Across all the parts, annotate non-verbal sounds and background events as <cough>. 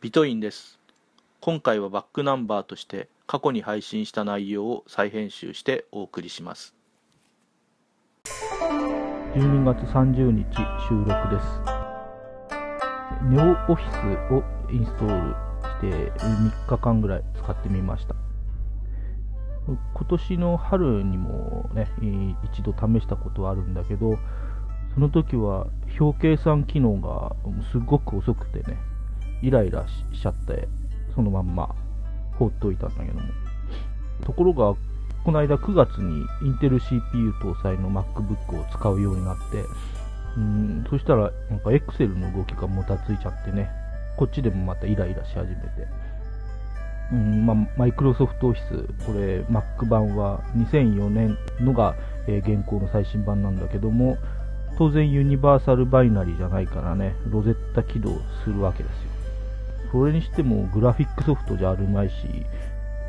ビトインです。今回はバックナンバーとして過去に配信した内容を再編集してお送りします。12月30日収録です。ネオオフィスをインストールして3日間ぐらい使ってみました。今年の春にもね一度試したことはあるんだけどその時は表計算機能がすごく遅くてねイライラしちゃってそのまんま放っておいたんだけども。ところがこの間9月にインテル CPU 搭載の MacBook を使うようになってうんそしたらなんか Excel の動きがもたついちゃってね。こっちでもまたイライラし始めて。うんまあ、マイクロソフトオフィス、これ Mac 版は2004年のが、えー、現行の最新版なんだけども、当然ユニバーサルバイナリーじゃないからね、ロゼッタ起動するわけですよ。それにしてもグラフィックソフトじゃあるまいし、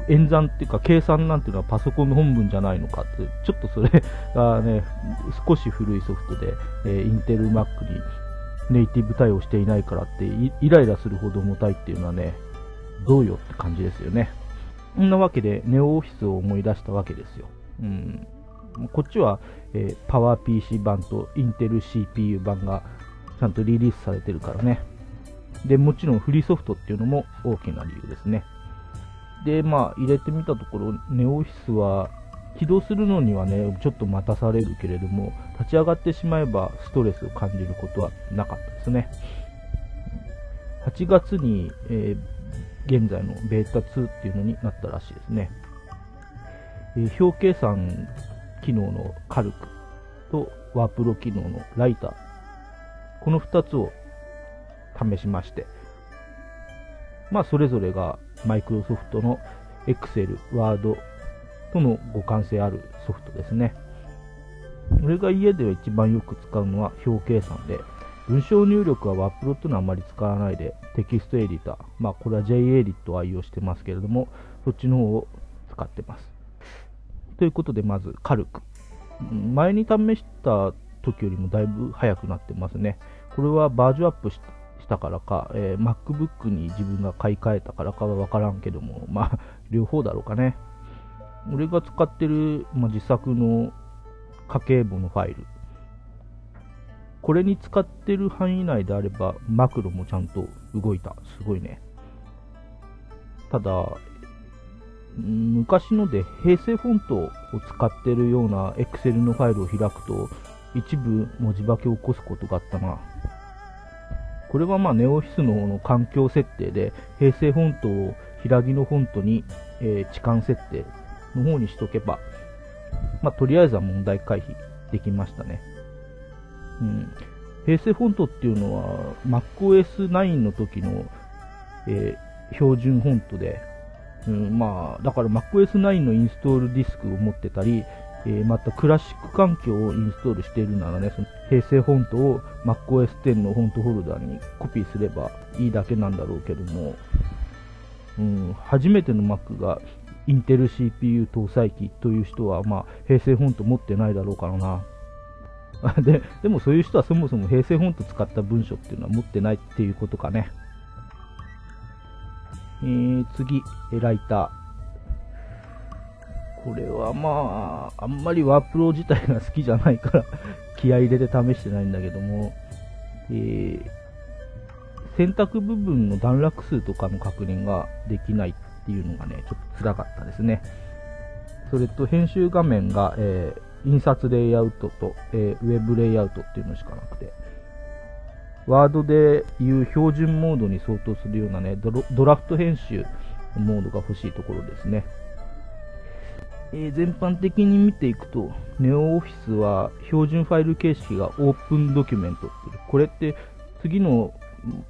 演算っていうか計算なんていうのはパソコンの本分じゃないのかって、ちょっとそれ <laughs> がね、少し古いソフトで、えー、インテル Mac にネイティブ対応していないからってイライラするほど重たいっていうのはね、どうよって感じですよね。そんなわけで、ネオオフィスを思い出したわけですよ。うん。こっちは、えー、パワー PC 版とインテル CPU 版がちゃんとリリースされてるからね。で、もちろんフリーソフトっていうのも大きな理由ですね。で、まあ、入れてみたところ、ネオフィスは起動するのにはね、ちょっと待たされるけれども、立ち上がってしまえばストレスを感じることはなかったですね。8月に、えー現在のベータ2っていうのになったらしいですね。えー、表計算機能のカルクとワープロ機能のライター。この2つを試しまして、まあそれぞれがマイクロソフトの Excel、Word との互換性あるソフトですね。俺が家では一番よく使うのは表計算で、文章入力はワープロっていうのはあまり使わないで、テキストエディター、まあこれは JEdit を愛用してますけれども、そっちの方を使ってます。ということで、まず、軽く。前に試した時よりもだいぶ速くなってますね。これはバージョンアップしたからか、えー、MacBook に自分が買い替えたからかはわからんけども、まあ、<laughs> 両方だろうかね。俺が使ってる、まあ、自作の家計簿のファイル。これに使ってる範囲内であれば、マクロもちゃんと動いた。すごいね。ただ、昔ので平成フォントを使ってるような Excel のファイルを開くと、一部文字化けを起こすことがあったな。これはまあネオフィスの方の環境設定で、平成フォントを平木のフォントに、えー、置換設定の方にしとけば、まあとりあえずは問題回避できましたね。うん、平成フォントっていうのは MacOS9 の時の、えー、標準フォントで、うん、まあ、だから MacOS9 のインストールディスクを持ってたり、えー、またクラシック環境をインストールしているならね、その平成フォントを MacOS10 のフォントホルダーにコピーすればいいだけなんだろうけども、うん、初めての Mac がインテル CPU 搭載機という人は、まあ、平成フォント持ってないだろうからな。<laughs> ででもそういう人はそもそも平成フォント使った文章っていうのは持ってないっていうことかね。えー、次、ライター。これはまあ、あんまりワープロ自体が好きじゃないから <laughs> 気合入れて試してないんだけども、えー、選択部分の段落数とかの確認ができないっていうのがね、ちょっと辛かったですね。それと編集画面が、えー印刷レイアウトと、えー、ウェブレイアウトっていうのしかなくて、ワードでいう標準モードに相当するようなね、ドラフト編集モードが欲しいところですね。えー、全般的に見ていくと、ネオオフィスは標準ファイル形式がオープンドキュメントって、これって次の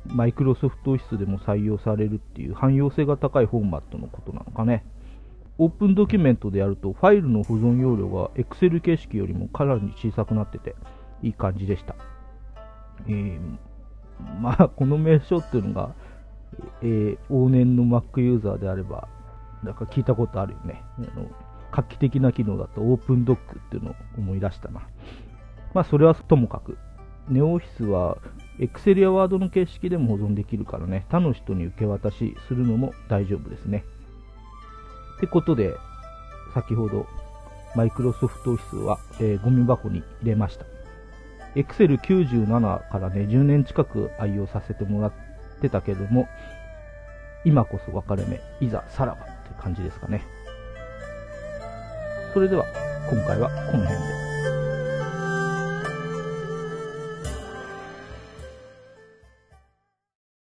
マイクロソフトオフィスでも採用されるっていう汎用性が高いフォーマットのことなのかね。オープンドキュメントでやると、ファイルの保存容量が Excel 形式よりもかなり小さくなってて、いい感じでした。えー、まあ、この名称っていうのが、えー、往年の Mac ユーザーであれば、なんか聞いたことあるよね。あの画期的な機能だとオープンドックっていうのを思い出したな。まあ、それはともかく、ネオオフィスは Excel や Word の形式でも保存できるからね、他の人に受け渡しするのも大丈夫ですね。ってことで、先ほど、マイクロソフトオフィスは、えーゴミ箱に入れました。Excel 97からね、10年近く愛用させてもらってたけども、今こそ分かれ目、いざさらばって感じですかね。それでは、今回はこの辺で。